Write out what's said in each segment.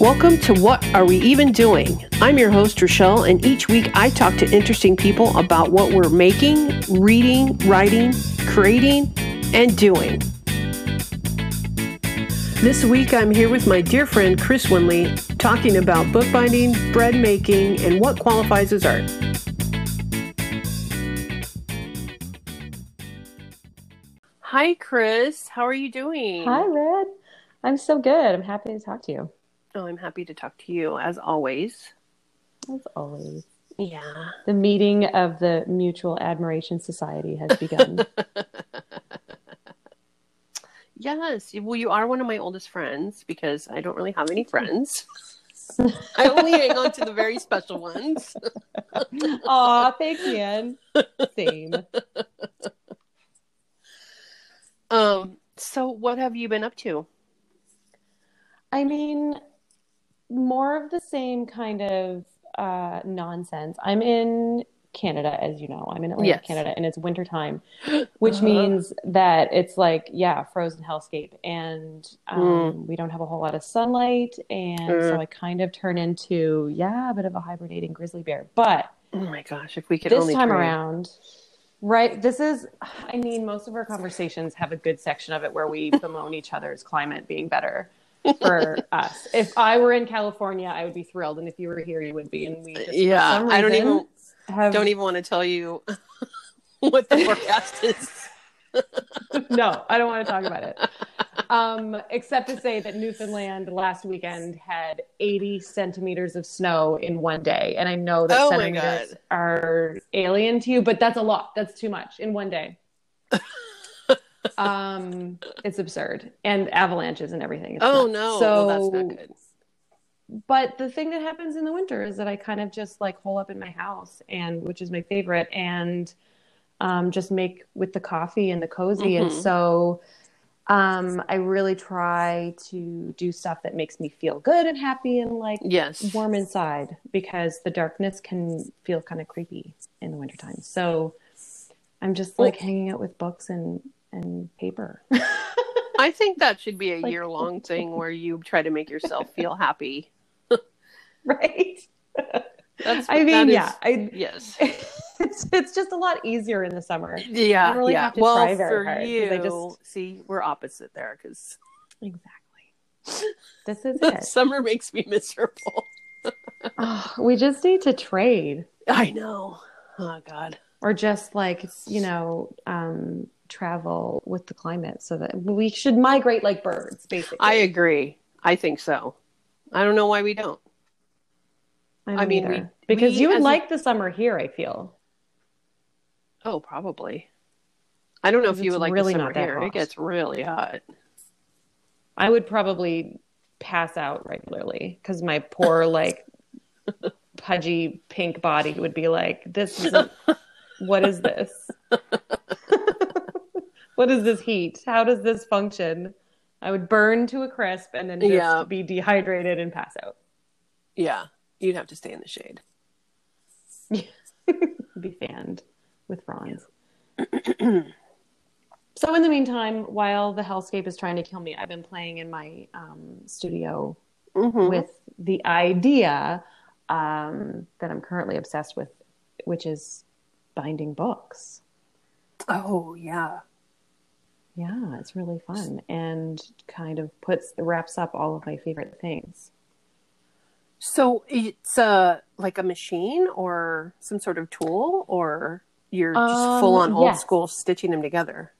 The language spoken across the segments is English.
Welcome to What Are We Even Doing? I'm your host, Rochelle, and each week I talk to interesting people about what we're making, reading, writing, creating, and doing. This week I'm here with my dear friend Chris Winley talking about bookbinding, bread making, and what qualifies as art. Hi, Chris. How are you doing? Hi, Red. I'm so good. I'm happy to talk to you. Oh, I'm happy to talk to you as always. As always. Yeah. The meeting of the Mutual Admiration Society has begun. yes. Well, you are one of my oldest friends because I don't really have any friends. I only hang on to the very special ones. Aw, thanks, Ian. Same. Um, so what have you been up to? I mean, more of the same kind of uh, nonsense. I'm in Canada, as you know. I'm in Atlantic, Yes. Canada, and it's wintertime, which means that it's like, yeah, frozen hellscape. And um, we don't have a whole lot of sunlight. And so Mm. I kind of turn into, yeah, a bit of a hibernating grizzly bear. But Oh my gosh, if we could this only time around, right, this is, I mean, most of our conversations have a good section of it where we bemoan each other's climate being better for us. If I were in California, I would be thrilled, and if you were here, you would be. And we, just, Yeah, some I don't even have don't even want to tell you what the forecast is. no, I don't want to talk about it. Um, except to say that Newfoundland last weekend had 80 centimeters of snow in one day, and I know that Oh centimeters are alien to you, but that's a lot. That's too much in one day. um, it's absurd, and avalanches and everything. It's Oh nuts. no, So, well, that's not good. but the thing that happens in the winter is that I kind of just like hole up in my house, and which is my favorite, and um, just make with the coffee and the cozy. And Mhm. so um, I really try to do stuff that makes me feel good and happy and like Yes. warm inside because the darkness can feel kind of creepy in the wintertime. So I'm just like Well- hanging out with books and and paper. I think that should be a Like- year long thing where you try to make yourself feel happy. right? That's I mean, yeah, I Yes. it's it's just a lot easier in the summer. Yeah. don't really yeah. have to well, try very for hard, you, I just- see, we're opposite there because Exactly. This is it. summer makes me miserable. Oh, we just need to trade I know. Oh God. or just like, you know, um, travel with the climate so that we should migrate like birds, basically. I agree. I think so. I don't know why we don't. I, don't I mean, we- because we you would as a- like the summer here, I feel. Oh, probably. I don't know if you would like really the summer here. It gets really hot. I would probably pass out regularly because my poor, like, pudgy pink body would be like, this isn't, what is this? what is this heat? How does this function? I would burn to a crisp and then just Yeah. be dehydrated and pass out. Yeah, you'd have to stay in the shade. be fanned with fronds. so in the meantime, while the hellscape is trying to kill me, I've been playing in my um, studio Mm-hmm. with the idea um, that I'm currently obsessed with, which is binding books. Oh yeah. Yeah, it's really fun and kind of puts wraps up all of my favorite things. So it's uh like a machine or some sort of tool, or you're just Um, full on old yes. school stitching them together.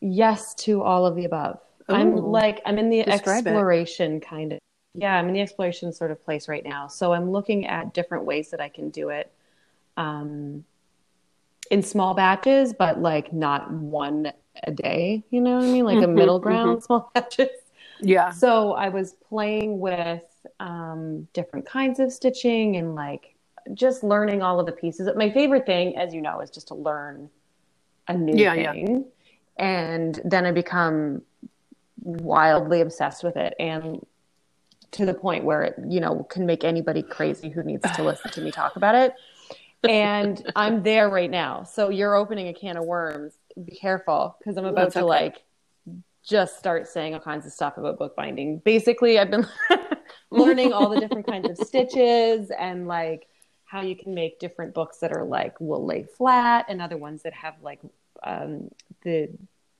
Yes to all of the above. I'm like I'm in the Describe it. exploration kind of. Yeah, I'm in the exploration sort of place right now. So I'm looking at different ways that I can do it. Um in small batches, but like not one a day, you know what I mean? Like a Mhm, middle ground small batches. Yeah. So I was playing with um, different kinds of stitching and like just learning all of the pieces. My favorite thing, as you know, is just to learn a new Yeah, yeah. thing. And then I become wildly obsessed with it and to the point where it, you know, can make anybody crazy who needs to listen to me talk about it. And I'm there right now. So you're opening a can of worms. Be careful because I'm about That's to okay. like just start saying all kinds of stuff about bookbinding. Basically, I've been learning all the different kinds of stitches and like how you can make different books that are like will lay flat and other ones that have like um, the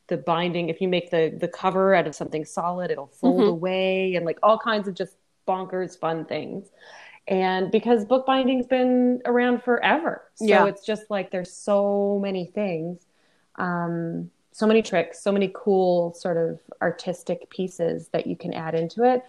the binding if you make the the cover out of something solid it'll fold Mhm. away and like all kinds of just bonkers fun things and because bookbinding's been around forever so Yeah. it's just like there's so many things um, so many tricks so many cool sort of artistic pieces that you can add into it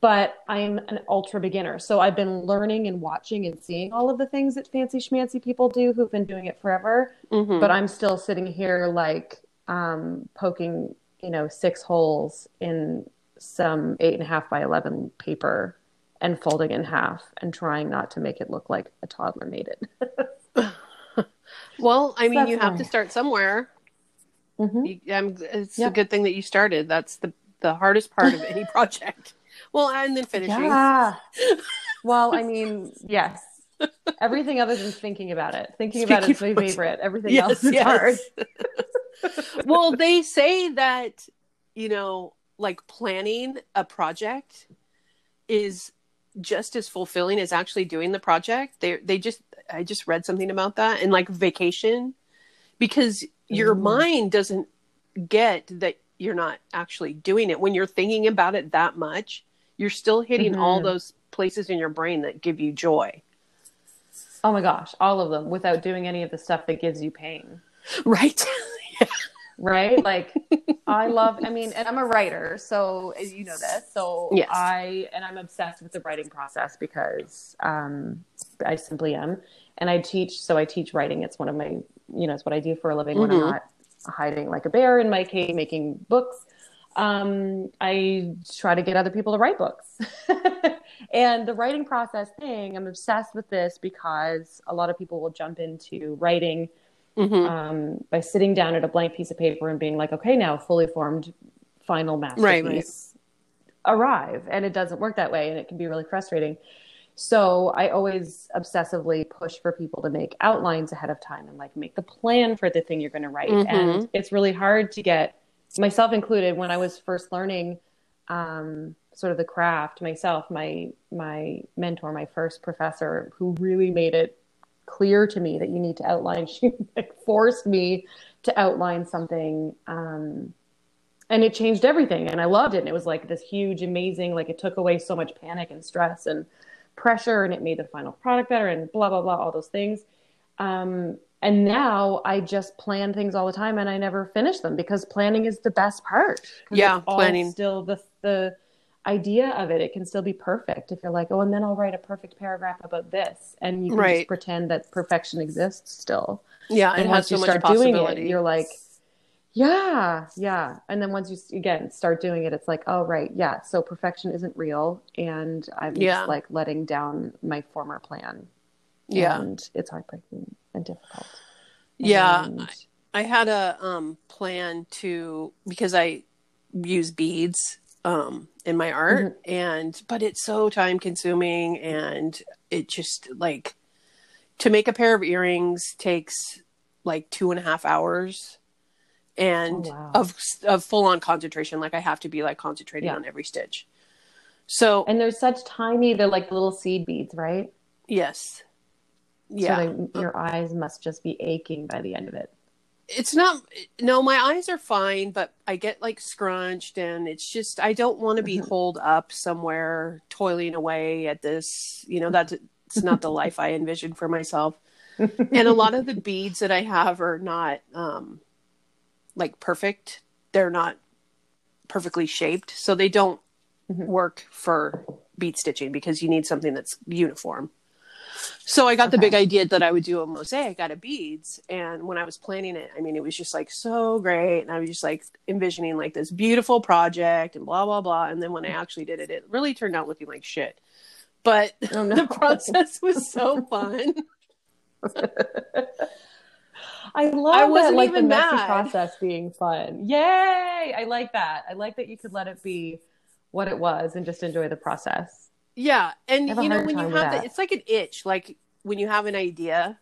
but i'm an ultra beginner so i've been learning and watching and seeing all of the things that fancy schmancy people do who've been doing it forever Mhm. but I'm still sitting here like um, poking, you know, six holes in some eight and a half by eleven paper and folding in half and trying not to make it look like a toddler made it. well, I mean, That's you have why. to start somewhere. Mhm. You, um, it's Yeah. a good thing that you started. That's the the hardest part of any project. Well, and then finishing. Yeah. well, I mean, yes. Everything other than thinking about it. Thinking about it's my favorite. Everything Yes, else is yes. hard. well, they say that, you know, like planning a project is just as fulfilling as actually doing the project. They they just I just read something about that and like vacation because your Ooh. mind doesn't get that you're not actually doing it when you're thinking about it that much. You're still hitting all Mhm. those places in your brain that give you joy. Oh my gosh, all of them without doing any of the stuff that gives you pain. Right? right? Like i love i mean and i'm a writer so you know this so Yes. i and i'm obsessed with the writing process because um i simply am. And i teach so i teach writing. It's one of my you know it's what i do for a living when i'm Mhm. not hiding like a bear in my cave making books. Um i try to get other people to write books. And the writing process thing i'm obsessed with this because a lot of people will jump into writing Mhm. um, by sitting down at a blank piece of paper and being like, okay, now fully formed final masterpiece Right, right. arrive. And it doesn't work that way and it can be really frustrating. So I always obsessively push for people to make outlines ahead of time and like make the plan for the thing you're going to write. Mhm. And it's really hard to get myself included when I was first learning um, sort of the craft myself, my, my mentor, my first professor who really made it clear to me that you need to outline. She like forced me to outline something. Um, and it changed everything. And I loved it. And it was like this huge, amazing, like it took away so much panic and stress and pressure and it made the final product better and blah, blah, blah, all those things. Um, and now I just plan things all the time and I never finish them because planning is the best part. Yeah, planning. Still the, the, idea of it, it can still be perfect if you're like, oh, and then I'll write a perfect paragraph about this, and you can Right. just pretend that perfection exists still. Yeah, And once so you start doing it, you're like, yeah, yeah. And then once you again start doing it, it's like, oh, right, yeah. So perfection isn't real, and I'm Yeah. just like letting down my former plan. yeah. and it's heartbreaking and difficult. Yeah, And- I had a um, plan to because I use beads um, in my art, Mm-hmm. and but it's so time consuming, and it just like to make a pair of earrings takes like two and a half hours, and Oh, wow. of of full on concentration. Like I have to be like concentrating Yeah. on every stitch. So and they're such tiny, they're like little seed beads, right? yes, yeah. So they, your eyes must just be aching by the end of it. It's not no my eyes are fine but i get like scrunched and it's just i don't want to be Mhm. holed up somewhere toiling away at this you know that's it's not the life i envisioned for myself and a lot of the beads that i have are not um like perfect they're not perfectly shaped so they don't Mhm. work for bead stitching because you need something that's uniform so I got the big idea that I would do a mosaic out of beads. And when I was planning it, I mean, it was just like so great. And I was just like envisioning like this beautiful project and blah, blah, blah. And then when I actually did it, it really turned out looking like shit. But Oh, no. the process was so fun. I love I that, wasn't like the messy mad. process being fun. Yay! I like that. I like that you could let it be what it was and just enjoy the process. Yeah. And I have a you know, when you have that. that, it's like an itch. Like when you have an idea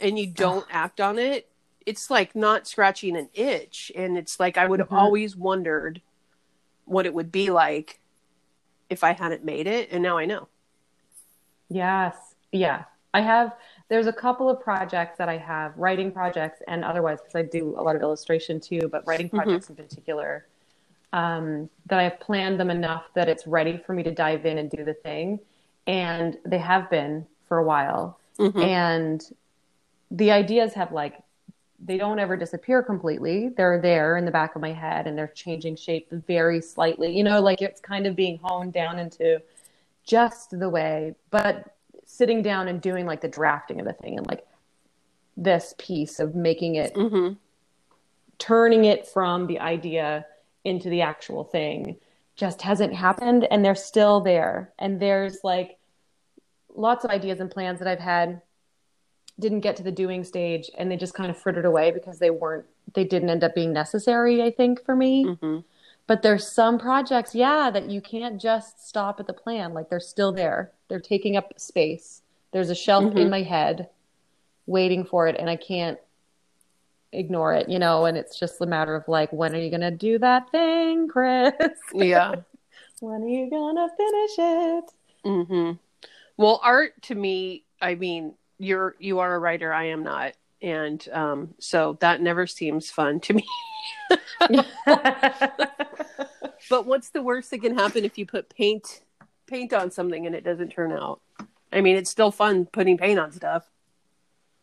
and you don't act on it, it's like not scratching an itch. And it's like I would have Mhm. always wondered what it would be like if I hadn't made it, and now I know. Yes. Yeah. I have, there's a couple of projects that I have, writing projects and otherwise, because I do a lot of illustration too, but writing projects in particular, um, that I've planned them enough that it's ready for me to dive in and do the thing. And they have been for a while. And the ideas have like, they don't ever disappear completely. They're there in the back of my head and they're changing shape very slightly. You know, like it's kind of being honed down into just the way, but sitting down and doing like the drafting of the thing and like this piece of making it, Mm-hmm. turning it from the idea into the actual thing just hasn't happened. And they're still there. And there's like lots of ideas and plans that I've had didn't get to the doing stage and they just kind of frittered away because they weren't they didn't end up being necessary i think for me Mm-hmm. but there's some projects yeah that you can't just stop at the plan like they're still there they're taking up space there's a shelf Mhm. in my head waiting for it and i can't ignore it you know and it's just a matter of like when are you going to do that thing chris Yeah. when are you going to finish it Mm-hmm. Well, art to me, I mean, you're you are a writer. I am not, and um, so that never seems fun to me. But what's the worst that can happen if you put paint paint on something and it doesn't turn out? I mean, it's still fun putting paint on stuff.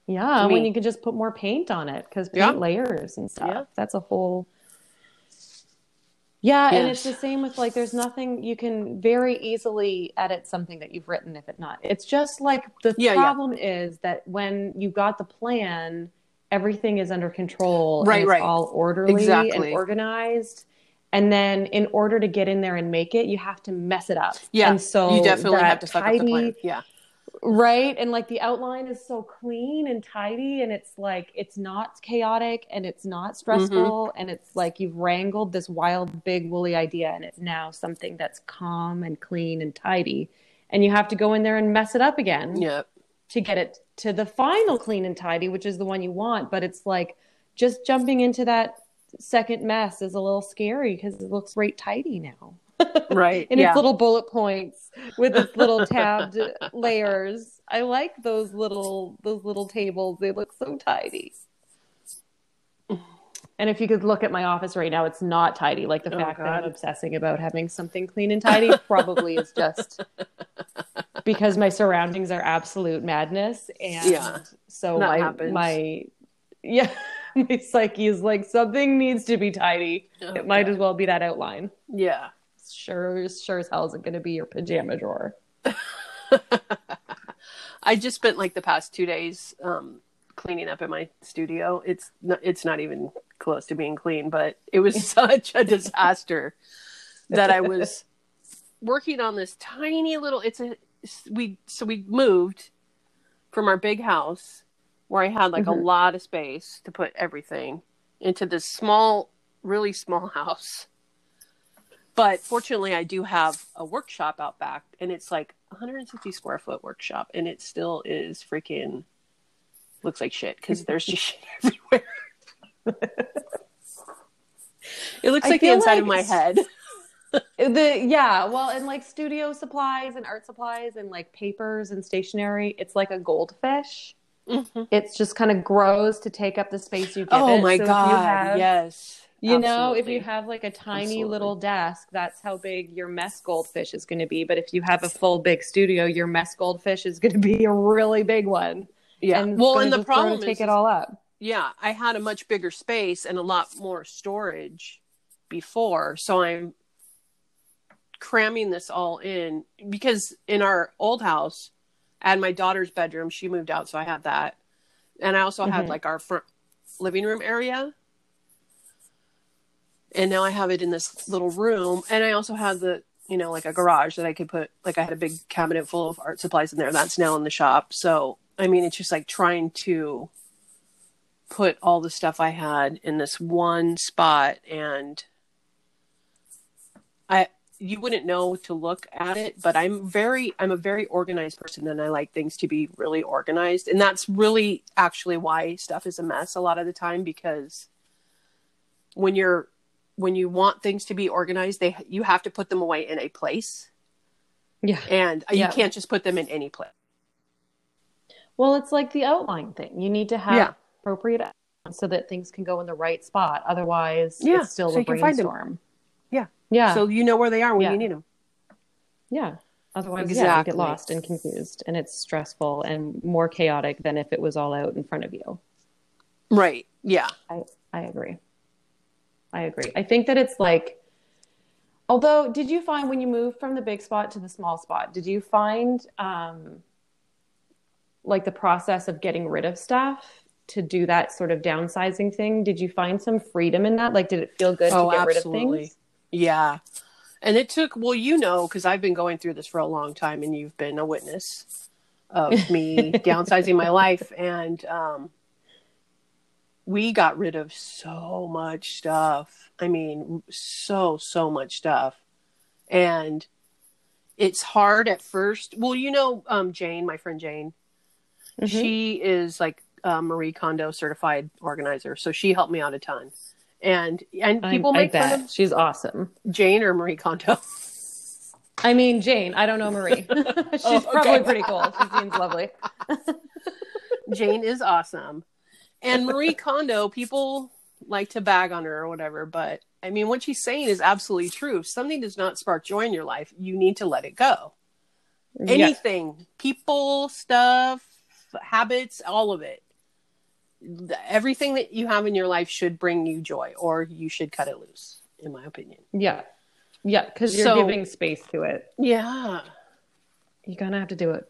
Yeah, when you can just put more paint on it because paint Yeah. layers and stuff. Yeah. That's a whole. Yeah, and it's the same with like there's nothing you can very easily edit something that you've written if it not. It's just like the Yeah, problem is that when you got the plan, everything is under control Right, right. all orderly Exactly. and organized. And then in order to get in there and make it, you have to mess it up. Yeah, and so you definitely have to fuck up the tidy, plan. Yeah, right? And like the outline is so clean and tidy and it's like it's not chaotic and it's not mm-hmm. stressful and it's like you've wrangled this wild big woolly idea and it's now something that's calm and clean and tidy. And you have to go in there and mess it up again yeah, to get it to the final clean and tidy which is the one you want. But it's like just jumping into that second mess is a little scary because it looks right tidy now right. in yeah. its little bullet points with its little tabbed layers. I like those little those little tables. They look so tidy. And if you could look at my office right now, it's not tidy. Like the Oh, fact that I'm obsessing about having something clean and tidy probably is just because my surroundings are absolute madness. And Yeah, so my happens. my yeah, my psyche is like something needs to be tidy. Oh, it might God. as well be that outline yeah. Sure sure as hell isn't going to be your pajama drawer. I just spent like the past two days um, cleaning up in my studio. It's not, it's not even close to being clean, but it was such a disaster that I was working on this tiny little. It's a we so we moved from our big house where I had like a Mhm. lot of space to put everything into this small, really small house. But fortunately, I do have a workshop out back, and it's like 150 square foot workshop, and it still is freaking looks like shit because there's just shit everywhere. it looks I like the inside like of my head. The yeah, well, and like studio supplies and art supplies and like papers and stationery, it's like a goldfish. Mhm. It's just kind of grows to take up the space you give Oh it. my So god! have, yes, You know, if you have like a tiny Absolutely. little desk, that's how big your mess goldfish is going to be. But if you have a full big studio, your mess goldfish is going to be a really big one. yeah. and it's well, and the just grow to problem take is, it all up. yeah, I had a much bigger space and a lot more storage before, so I'm cramming this all in because in our old house, I had my daughter's bedroom. She moved out, so I had that, and I also had Mhm. like our front living room area. And now I have it in this little room, and I also have the you know like a garage that I could put like I had a big cabinet full of art supplies in there. That's now in the shop. So I mean, it's just like trying to put all the stuff I had in this one spot and I you wouldn't know to look at it, but I'm very I'm a very organized person and I like things to be really organized. And that's really actually why stuff is a mess a lot of the time because when you're when you want things to be organized, they you have to put them away in a place. Yeah. and uh, Yeah. you can't just put them in any place. Well, it's like the outline thing. You need to have Yeah. appropriate so that things can go in the right spot. Otherwise, Yeah, it's still so a you can find them. brainstorm. Yeah. Yeah. So you know where they are when Yeah. you need them. yeah. Otherwise, yeah, you get lost and confused, and it's stressful and more chaotic than if it was all out in front of you. Right. Yeah. I, I agree. I agree. I think that it's like, although, did you find when you moved from the big spot to the small spot, did you find um, like the process of getting rid of stuff to do that sort of downsizing thing? Did you find some freedom in that? Like, did it feel good Oh, to get rid of absolutely. things? Yeah. And it took, well, you know, because I've been going through this for a long time and you've been a witness of me downsizing my life. And um, we got rid of so much stuff. I mean, so, so much stuff. And it's hard at first. Well, you know, um, Jane, my friend Jane, Mhm. she is like a Marie Kondo certified organizer. So she helped me out a ton. And and people I, make fun bet of she's awesome. Jane or Marie Kondo. I mean, Jane. I don't know Marie. she's Oh, probably pretty cool. She seems lovely. Jane is awesome. And Marie Kondo, people like to bag on her or whatever, but I mean, what she's saying is absolutely true. If something does not spark joy in your life, you need to let it go. Yeah. Anything, people, stuff, habits, all of it. Everything that you have in your life should bring you joy, or you should cut it loose, in my opinion. Yeah. Yeah. Because you're So- giving space to it. Yeah. You're going to have to do it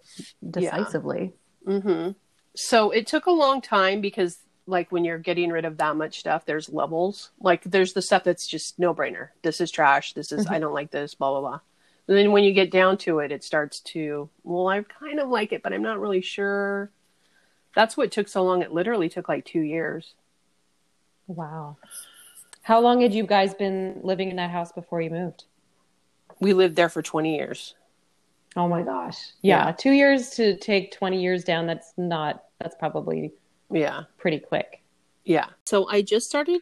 decisively. hmm So it took a long time because, like, when you're getting rid of that much stuff, there's levels. Like, there's the stuff that's just no brainer. This is trash. This is, I mm-hmm. don't like this, blah, blah, blah. And then when you get down to it, it starts to, well, I kind of like it, but I'm not really sure. That's what took so long. It literally took like two years. Wow. How long had you guys been living in that house before you moved? We lived there for 20 years. Oh my gosh. Yeah. Yeah. Two years to take 20 years down. That's not, that's probably Yeah. pretty quick. Yeah. So I just started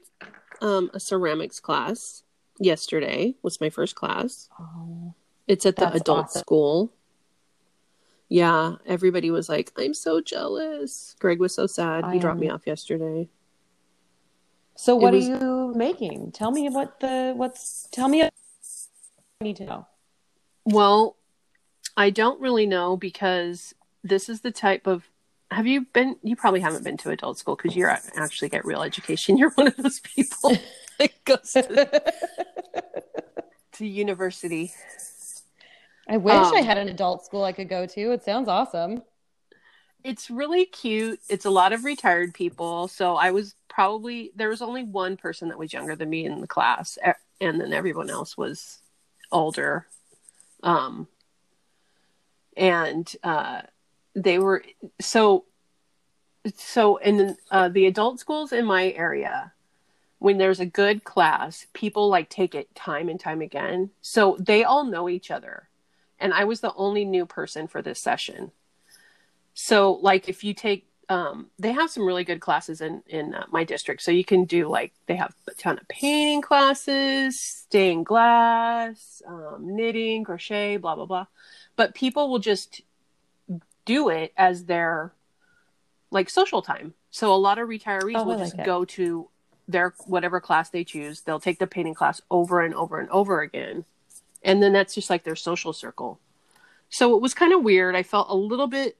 um, a ceramics class yesterday, was my first class. Oh. It's at the adult awesome. school. Yeah, everybody was like, "I'm so jealous." Greg was so sad. I he dropped am. me off yesterday. So what was- are you making? Tell me what the, what's, tell me. I need to know. Well, I don't really know because this is the type of. Have you been? You probably haven't been to adult school because you're actually get real education. You're one of those people that goes to, to university. I wish Um, I had an adult school I could go to. It sounds awesome. It's really cute. It's a lot of retired people. So I was probably there was only one person that was younger than me in the class, e- and then everyone else was older. Um, and uh, they were so so in uh, the adult schools in my area. When there's a good class, people like take it time and time again. So they all know each other. And I was the only new person for this session. So, like, if you take, um, they have some really good classes in in uh, my district. So you can do like they have a ton of painting classes, stained glass, um, knitting, crochet, blah blah blah. But people will just do it as their like social time. So a lot of retirees Oh, will like just it. go to their whatever class they choose. They'll take the painting class over and over and over again, and then that's just like their social circle. So it was kind of weird. I felt a little bit,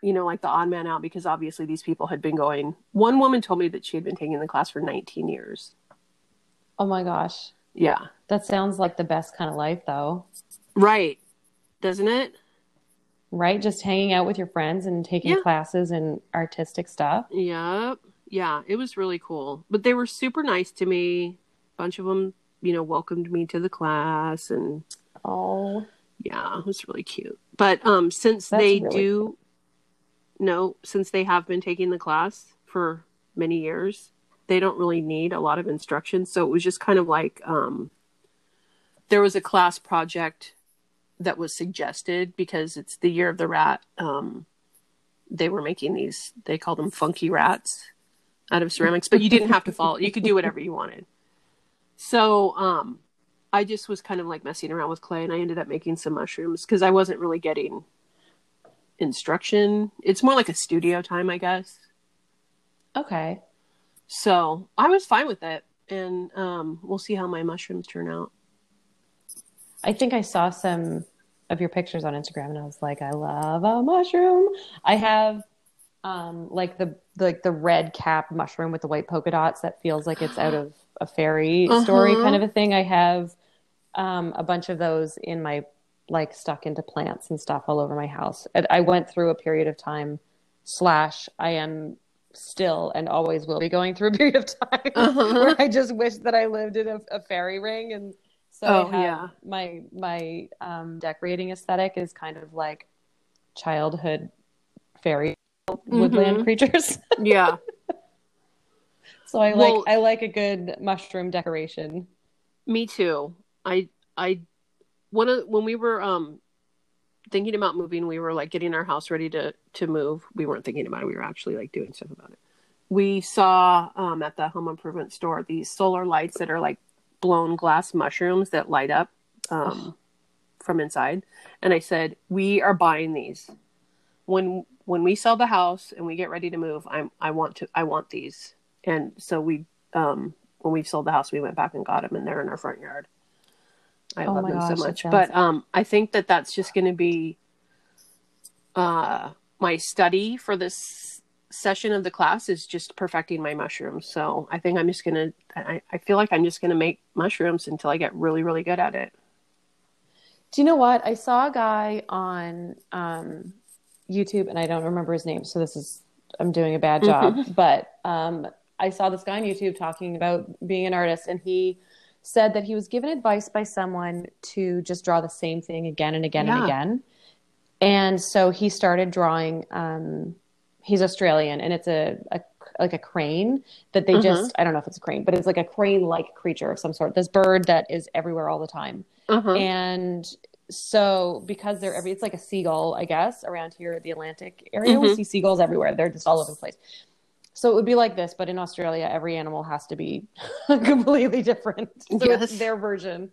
you know, like the odd man out because obviously these people had been going. One woman told me that she had been taking the class for 19 years. Oh my gosh. Yeah. That sounds like the best kind of life, though. Right. Doesn't it? Right? Just hanging out with your friends and taking Yeah. classes and artistic stuff. Yep. Yeah, it was really cool. But they were super nice to me. A bunch of them, you know, welcomed me to the class and Oh. yeah, it was really cute. But um since That's they really do no, since they have been taking the class for many years, they don't really need a lot of instruction. So it was just kind of like um there was a class project that was suggested because it's the year of the rat. Um they were making these they call them funky rats out of ceramics, but you didn't have to follow. You could do whatever you wanted. So um I just was kind of like messing around with clay and I ended up making some mushrooms because I wasn't really getting instruction. It's more like a studio time, I guess. Okay. So I was fine with it. And um, we'll see how my mushrooms turn out. I think I saw some of your pictures on Instagram and I was like, I love a mushroom. I have um, like the like the red cap mushroom with the white polka dots that feels like it's out of a fairy story Uh-huh. kind of a thing. I have um, a bunch of those in my like stuck into plants and stuff all over my house. And I went through a period of time slash I am still and always will be going through a period of time Uh-huh. where I just wish that I lived in a, a fairy ring and so Oh, have yeah. my my um, decorating aesthetic is kind of like childhood fairy woodland Mhm. creatures. Yeah. so I Well- like I like a good mushroom decoration. Me too. I I one of when we were um thinking about moving, we were like getting our house ready to to move. We weren't thinking about it. We were actually like doing stuff about it. We saw um at the home improvement store these solar lights that are like blown glass mushrooms that light up um from inside. And I said, "We are buying these. When when we sell the house and we get ready to move, I'm I want to I want these." And so we um when we sold the house, we went back and got them, and they're in our front yard. I Oh love them gosh, so much. But um, I think that that's just going to be uh, my study for this session of the class is just perfecting my mushrooms. So I think I'm just going to. I I feel like I'm just going to make mushrooms until I get really, really good at it. Do you know what? I saw a guy on um, YouTube, and I don't remember his name, so this is I'm doing a bad job. But um, I saw this guy on YouTube talking about being an artist, and he said that he was given advice by someone to just draw the same thing again and again and again. And so he started drawing. Um, he's Australian, and it's a, a like a crane that they Mhm. just I don't know if it's a crane, but it's like a crane-like creature of some sort. This bird that is everywhere all the time. Uh-huh. And so because they're every it's like a seagull, I guess, around here the Atlantic area. We Mhm. see seagulls everywhere. They're just all over the place. So it would be like this, but in Australia, every animal has to be completely different. So Yes. it's their version.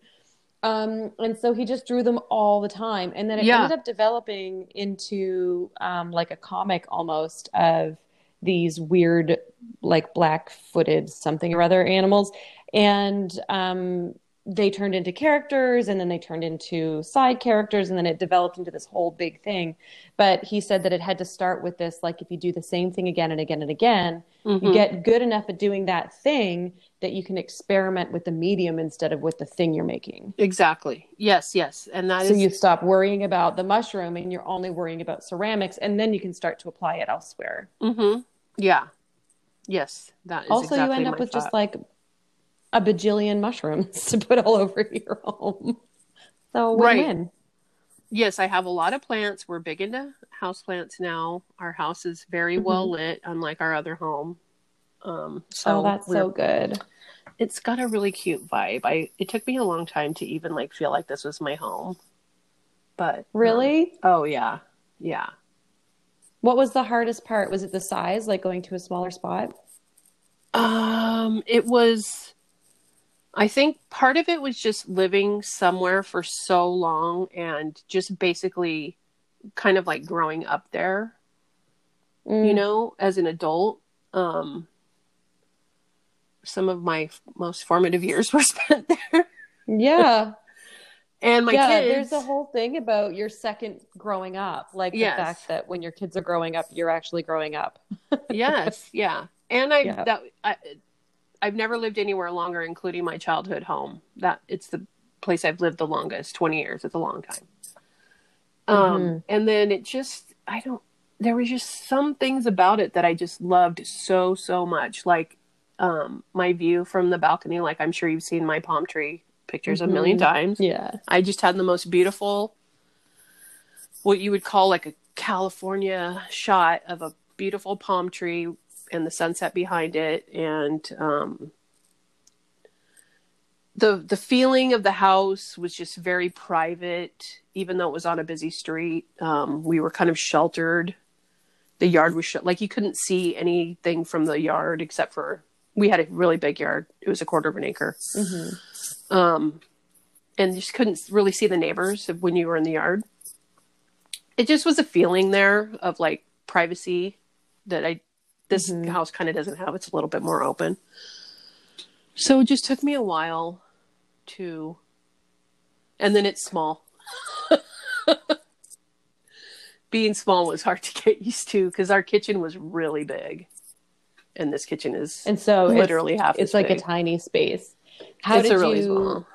Um, and so he just drew them all the time. And then it Yeah. ended up developing into um, like a comic almost of these weird, like black footed something or other animals. And um, they turned into characters and then they turned into side characters and then it developed into this whole big thing. But he said that it had to start with this like, if you do the same thing again and again and again, you Mhm. get good enough at doing that thing that you can experiment with the medium instead of with the thing you're making. Exactly. Yes. Yes. And that is So you stop worrying about the mushroom and you're only worrying about ceramics, and then you can start to apply it elsewhere. Mm-hmm. Yeah. Yes. That is also, exactly you end up with just like a bajillion mushrooms to put all over your home. So Right. win-win. Yes, I have a lot of plants. We're big into house plants now. Our house is very well Mhm. lit, unlike our other home. Um, so oh, that's so good. it's got a really cute vibe. I it took me a long time to even like feel like this was my home, but um, Really? oh yeah, yeah. What was the hardest part? Was it the size, like going to a smaller spot? Um, it was. I think part of it was just living somewhere for so long and just basically kind of like growing up there. you Mm. know, as an adult. Um, some of my f- most formative years were spent there, Yeah. and my yeah, kids. there's a whole thing about your second growing up, like the fact that when your kids are growing up, you're actually growing up. yes, yeah, and I Yeah. that I, I've never lived anywhere longer, including my childhood home. That it's the place I've lived the longest, twenty years. It's a long time. Um, Mhm. and then it just I don't. There was just some things about it that I just loved so so much, like um my view from the balcony. Like I'm sure you've seen my palm tree pictures a million Mhm. times. Yeah. I just had the most beautiful, what you would call like a California shot of a beautiful palm tree and the sunset behind it, and um, the the feeling of the house was just very private, even though it was on a busy street. Um, we were kind of sheltered. The yard was sh- like you couldn't see anything from the yard except for we had a really big yard. It was a quarter of an acre hmm um and just couldn't really see the neighbors when you were in the yard. It just was a feeling there of like privacy that I this Mhm. house kind of doesn't have. It's a little bit more open. So it just took me a while to and then it's small. Being small was hard to get used to because our kitchen was really big. And this kitchen is And so it's- literally half it's like big. a tiny space. How it's did a really you small.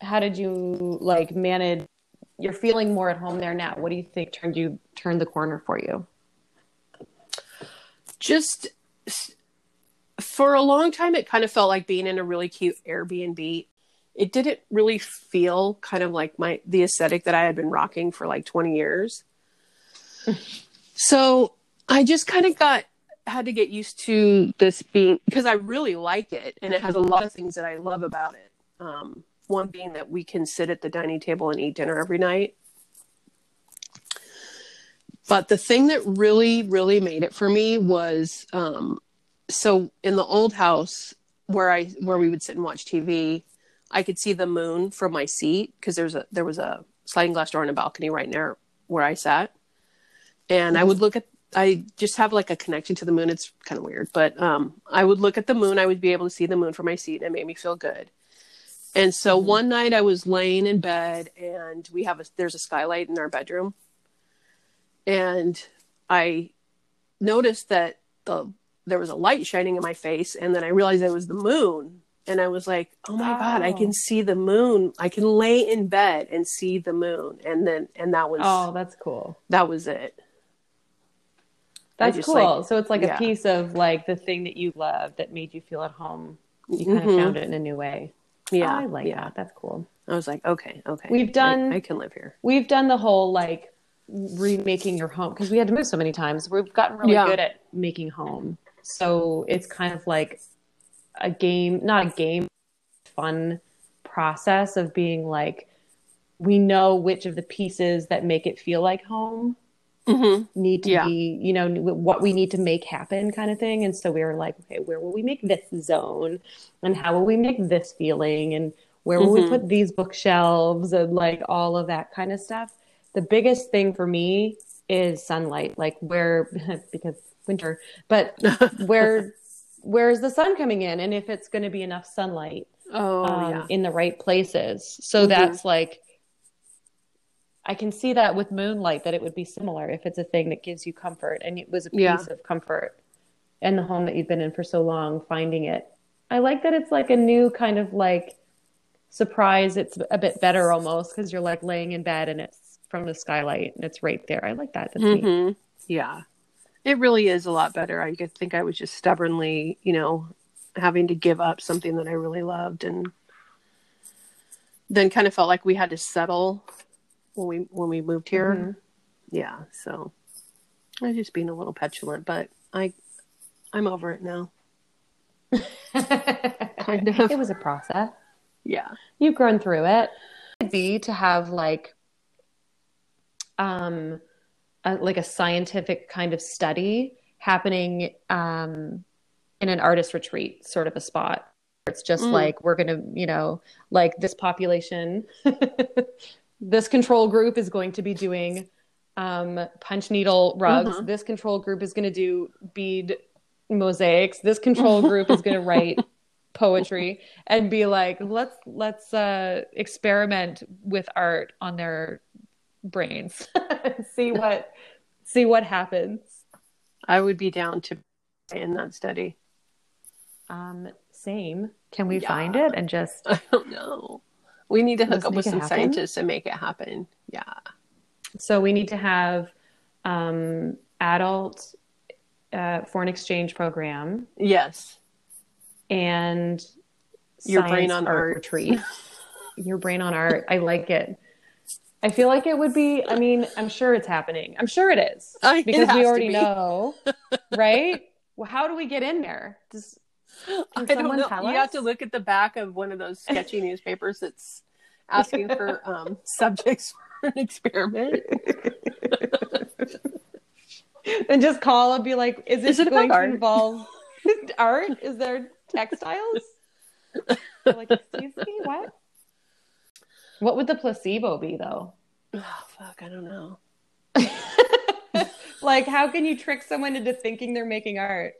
how did you like manage you're feeling more at home there now. What do you think turned you turned the corner for you? Just for a long time it kind of felt like being in a really cute airbnb. It didn't really feel kind of like my the aesthetic that i had been rocking for like 20 years. So i just kind of got had to get used to this being because i really like it and it has a lot of things that i love about it. Um, one being that we can sit at the dining table and eat dinner every night but the thing that really, really made it for me was um, so in the old house where I where we would sit and watch TV, I could see the moon from my seat because there's a there was a sliding glass door and a balcony right near where I sat, and I would look at I just have like a connection to the moon. It's kind of weird, but um, I would look at the moon. I would be able to see the moon from my seat, and it made me feel good. And so one night I was laying in bed, and we have a there's a skylight in our bedroom, and I noticed that the there was a light shining in my face, and then I realized it was the moon, and I was like, "Oh my god, I Oh. can see the moon! I can lay in bed and see the moon!" And then and that was Oh, that's cool. that was it. That's just, cool. like- so it's like yeah. a piece of like the thing that you love that made you feel at home. You kind Mhm. of found it in a new way. Yeah, Oh, I like yeah. that. That's cool. I was like, okay, okay, We've I- done- I, can live here. We've done the whole like remaking your home because we had to move so many times. We've gotten really Yeah. good at making home. So it's kind of like a game, not a game, fun process of being like, we know which of the pieces that make it feel like home Mm-hmm. need to Yeah. be, you know, what we need to make happen kind of thing. And so we were like, okay, where will we make this zone? And how will we make this feeling? And where will we Mhm. put these bookshelves and like all of that kind of stuff? The biggest thing for me is sunlight, like where, because winter, but where, where's the sun coming in? And if it's going to be enough sunlight oh um, yeah, in the right places. So Mhm. that's like, I can see that with moonlight that it would be similar if it's a thing that gives you comfort and it was a piece Yeah. of comfort in the home that you've been in for so long, finding it. I like that it's like a new kind of like surprise. It's a bit better almost because you're like laying in bed and it's from the skylight and it's right there. I like that. That's neat. hmm yeah. It really is a lot better. I think I was just stubbornly, you know, having to give up something that I really loved, and then kind of felt like we had to settle when we when we moved here. Mhm. Yeah, so I was just being a little petulant, but I I'm over it now. Kind of. It was a process. Yeah. You've grown through it. It'd be to have like um a, like a scientific kind of study happening um in an artist retreat sort of a spot. It's just Mm. like we're going to, you know, like this population this control group is going to be doing um punch needle rugs. Mhm. This control group is going to do bead mosaics. This control group is going to write poetry and be like let's let's uh experiment with art on their brains see what see what happens I would be down to in that study. um same can we Yeah. find it and just I don't know. We need to hook up with some happen. scientists and make it happen. Yeah. so we need to have um adult uh foreign exchange program Yes. and Your brain on art. retreat. Your brain on art. I like it. I feel like it would be. I mean, I'm sure it's happening. I'm sure it is I- it because has we already be. know, right? Well, how do we get in there? Does, I don't know. you have to look at the back of one of those sketchy newspapers that's asking for um, subjects for an experiment. and just call and be like, "Is this Is it going to involve art? Is there textiles?" Like, excuse me, what? What would the placebo be though? Oh fuck, I don't know. like, how can you trick someone into thinking they're making art?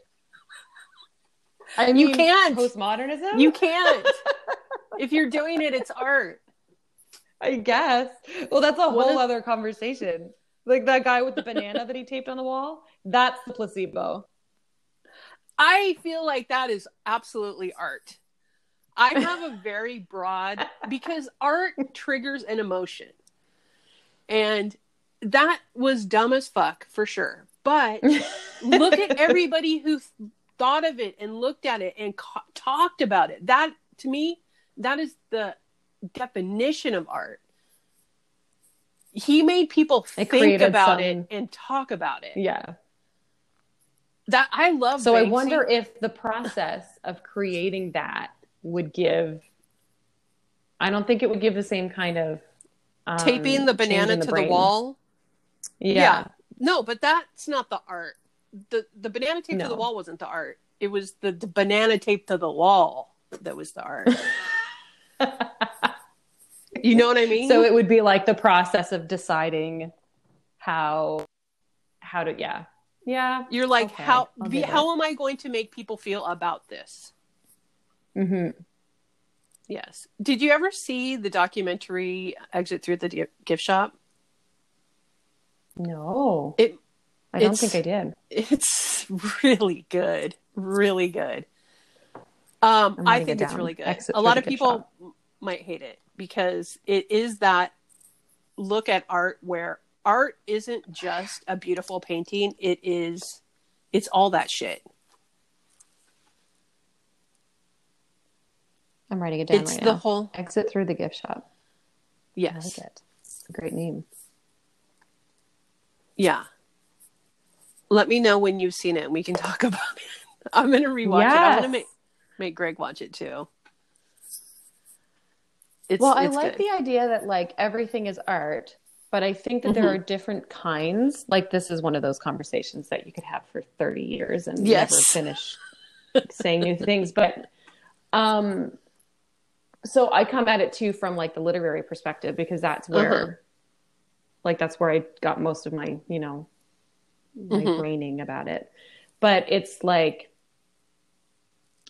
I mean, You can't. postmodernism. You can't. if you're doing it, it's art. I guess. Well, that's a What whole is- other conversation. Like that guy with the banana that he taped on the wall. That's the placebo. I feel like that is absolutely art. I have a very broad because art triggers an emotion. And that was dumb as fuck for sure. But look at everybody who th- thought of it and looked at it and co- talked about it. That to me, that is the definition of art. He made people It think about some- it and talk about it. Yeah. That I love. So I wonder if the process of creating that would give. I don't think it would give the same kind of um, taping the banana in to the wall. Yeah. Yeah. No, but that's not the art. The the banana tape to the wall wasn't the art. It was the, the banana tape to the wall that was the art. you know what I mean? so it would be like the process of deciding how how to yeah yeah you're like Okay, how be, how am I going to make people feel about this? Hmm Yes. Did you ever see the documentary Exit Through the Gift Shop? no. It I don't think I did. It's really good. Really good. Um i think it it's really good. Exit a lot of people shop. might hate it because it is that look at art where art isn't just a beautiful painting. It is it's all that shit I'm writing it down it's right the now whole exit through the gift shop I yes like it it's a great name yeah let me know when you've seen it and we can talk about it i'm gonna rewatch it i'm gonna make make greg watch it too it's, well, I like good. the idea that like everything is art, but I think that there Mhm. are different kinds. Like this is one of those conversations that you could have for 30 years and Yes. never finish saying new things. But um so I come at it too from like the literary perspective because that's where Uh-huh. like that's where I got most of my, you know, my Mhm. braining about it. But it's like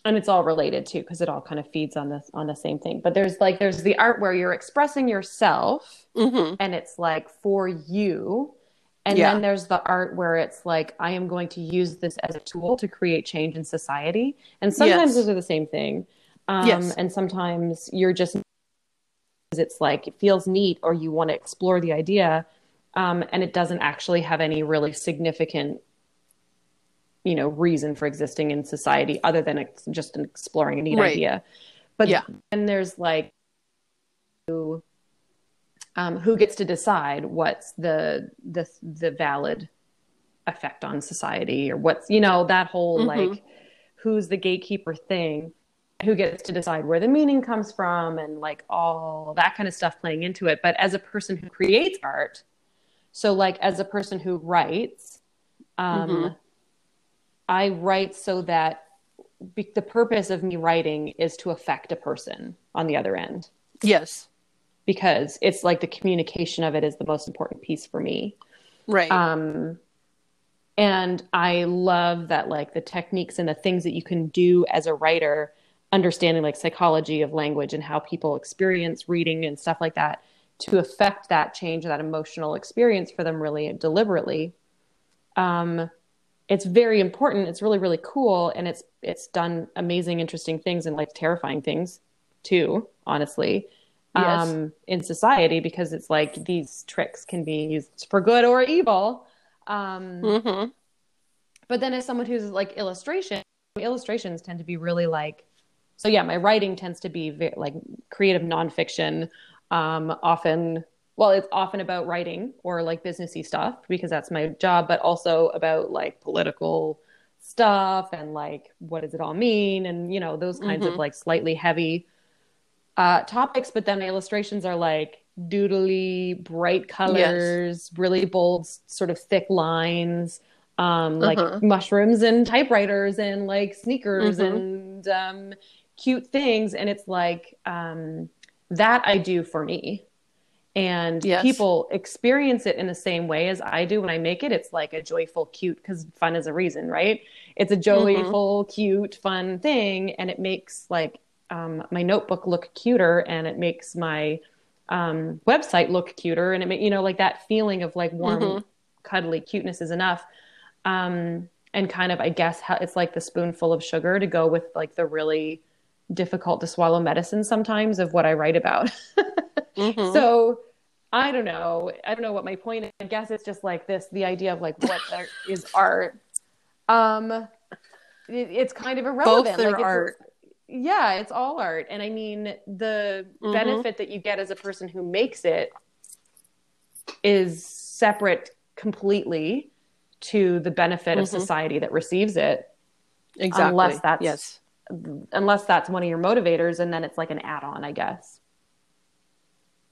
and it's all related too because it all kind of feeds on this on the same thing but there's like there's the art where you're expressing yourself Mhm. and it's like for you and Yeah. then there's the art where it's like i am going to use this as a tool to create change in society and sometimes Yes. those are the same thing um, Yes. and sometimes you're just it's like it feels neat or you want to explore the idea um, and it doesn't actually have any really significant you know reason for existing in society other than ex- just exploring a neat Right. idea but Yeah. then there's like who, um, who gets to decide what's the the the valid effect on society or what's you know that whole Mhm. like who's the gatekeeper thing who gets to decide where the meaning comes from and like all that kind of stuff playing into it but as a person who creates art so like as a person who writes um Mhm. i write so that be- the purpose of me writing is to affect a person on the other end Yes. because it's like the communication of it is the most important piece for me Right. um and i love that like the techniques and the things that you can do as a writer understanding like psychology of language and how people experience reading and stuff like that to affect that change that emotional experience for them really deliberately um it's very important it's really really cool and it's it's done amazing interesting things and like terrifying things too honestly Yes. um in society because it's like these tricks can be used for good or evil um hmm but then as someone who's like illustration illustrations tend to be really like so yeah my writing tends to be ve- like creative nonfiction um often well it's often about writing or like businessy stuff because that's my job but also about like political stuff and like what does it all mean and you know those kinds of Mhm. like slightly heavy uh topics but then the illustrations are like doodly bright colors really bold sort of thick lines um like Uh-huh. mushrooms and typewriters and like sneakers Mhm. and um cute things and it's like um that I do for me. And Yes. people experience it in the same way as I do when I make it. It's like a joyful, cute, because fun is a reason, right? It's a joyful, cute, fun thing. And it makes like um, my notebook look cuter and it makes my um, website look cuter. And it, you know, like that feeling of like warm, Mhm. cuddly cuteness is enough. Um, and kind of, I guess, how it's like the spoonful of sugar to go with like the really difficult to swallow medicine sometimes of what I write about. Mhm. So I don't know. I don't know what my point is. I guess it's just like this the idea of like what there is art. Um it, it's kind of irrelevant. Both are like it's- art. Yeah, it's all art. And I mean the Mhm. benefit that you get as a person who makes it is separate completely to the benefit of Mhm. society that receives it exactly. unless that's- yes. Unless that's one of your motivators and then it's like an add-on i guess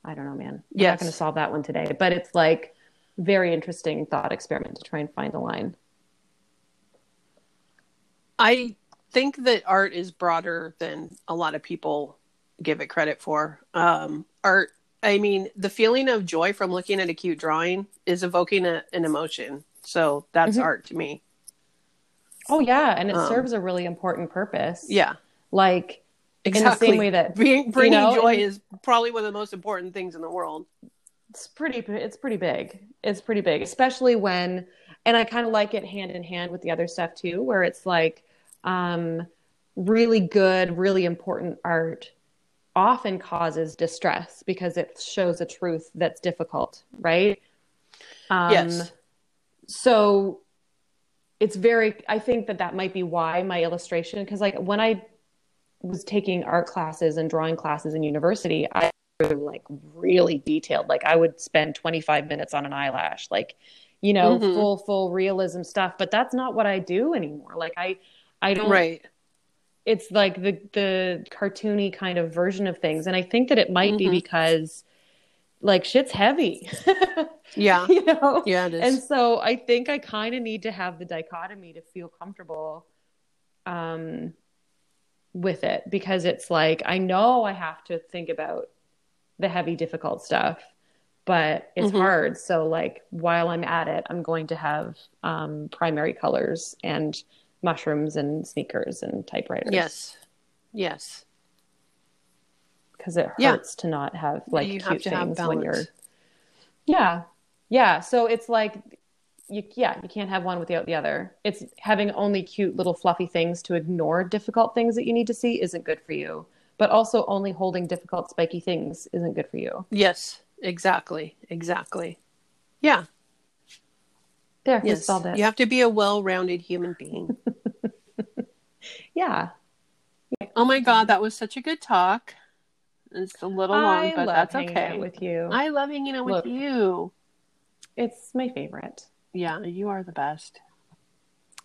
i don't know man we're Yes. not going to solve that one today but it's like very interesting thought experiment to try and find the line I think that art is broader than a lot of people give it credit for. Um, art, I mean, the feeling of joy from looking at a cute drawing is evoking a, an emotion. So that's Mhm. art to me. Oh yeah and it Um, serves a really important purpose Yeah, like exactly. in the same way that Being, bringing know, joy is probably one of the most important things in the world. it's pretty it's pretty big it's pretty big especially when and i kind of like it hand in hand with the other stuff too where it's like um really good really important art often causes distress because it shows a truth that's difficult right um yes. so it's very i think that that might be why my illustration because like when i was taking art classes and drawing classes in university i was like really detailed like i would spend 25 minutes on an eyelash like you know Mhm. full full realism stuff but that's not what i do anymore like i i don't Right. it's like the the cartoony kind of version of things and i think that it might be Mhm. because like shit's heavy Yeah. you know Yeah, it is. and so I think I kind of need to have the dichotomy to feel comfortable um, with it because it's like I know I have to think about the heavy, difficult stuff, but it's Mhm. hard. So, like, while I'm at it, I'm going to have um, primary colors and mushrooms and sneakers and typewriters. yes. Yes. Because it Yeah. hurts to not have like you cute have to have things when you're. Yeah. Yeah. So it's like you yeah, you can't have one without the other. It's having only cute little fluffy things to ignore difficult things that you need to see isn't good for you. But also only holding difficult spiky things isn't good for you. Yes. Exactly. Exactly. Yeah. There, Yes. solved it. You have to be a well-rounded human being. Yeah. oh my god, that was such a good talk. It's a little long, I but that's okay. with you. I love hanging out with Look. you. It's my favorite. Yeah, you are the best.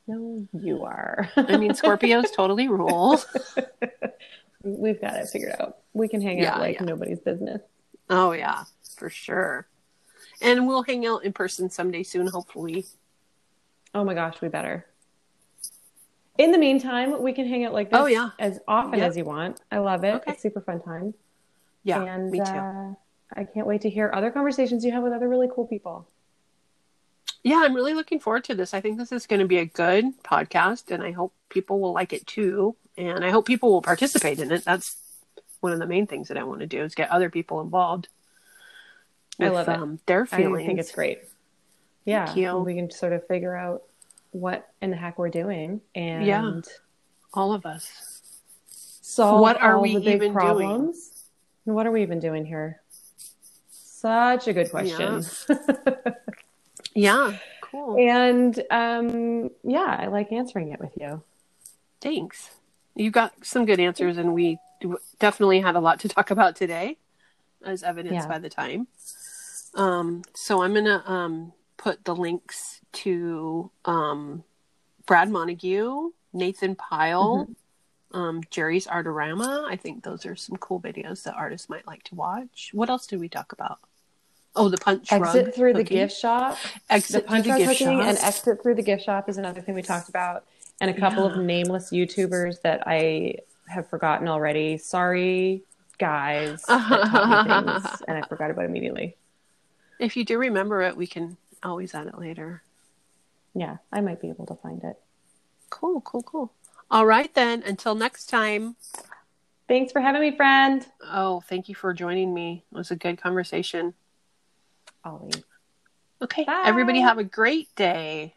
No, you are. I mean, Scorpios totally rule. We've got it figured out. We can hang out like yeah. nobody's business. Oh yeah, for sure. And we'll hang out in person someday soon, hopefully. Oh my gosh, we better. In the meantime, we can hang out like oh, this Oh, yeah. as often Yep. as you want. I love it. Okay. It's super fun time. Yeah, and me too. Uh, I can't wait to hear other conversations you have with other really cool people. yeah, I'm really looking forward to this. I think this is going to be a good podcast, and I hope people will like it too. And I hope people will participate in it. That's one of the main things that I want to do is get other people involved. I love it. Um, their feelings. I think it's great. Yeah, we can sort of figure out what in the heck we're doing and Yeah. All of us. solve What are we the big even doing? problems. And What are we even doing here? Such a good question. Yeah. Cool. and um, yeah, I like answering it with you. Thanks. You got some good answers, and we definitely had a lot to talk about today, as evidenced Yeah. by the time. Um, so I'm gonna um, put the links to um, Brad Montague, Nathan Pyle, um, Jerry's Artarama. I think those are some cool videos that artists might like to watch. What else did we talk about? Oh, the punch Exit rug through the gift shop. Exit the punch through rug the gift shop. and exit through the gift shop is another thing we talked about and a couple Yeah. of nameless youtubers that i have forgotten already sorry guys that taught me things, and I forgot about it immediately. If you do remember it, we can always add it later. Yeah, I might be able to find it. Cool, cool, cool. All right, then. Until next time. Thanks for having me, friend. Oh, thank you for joining me. It was a good conversation. Always. Okay. Bye. Everybody have a great day.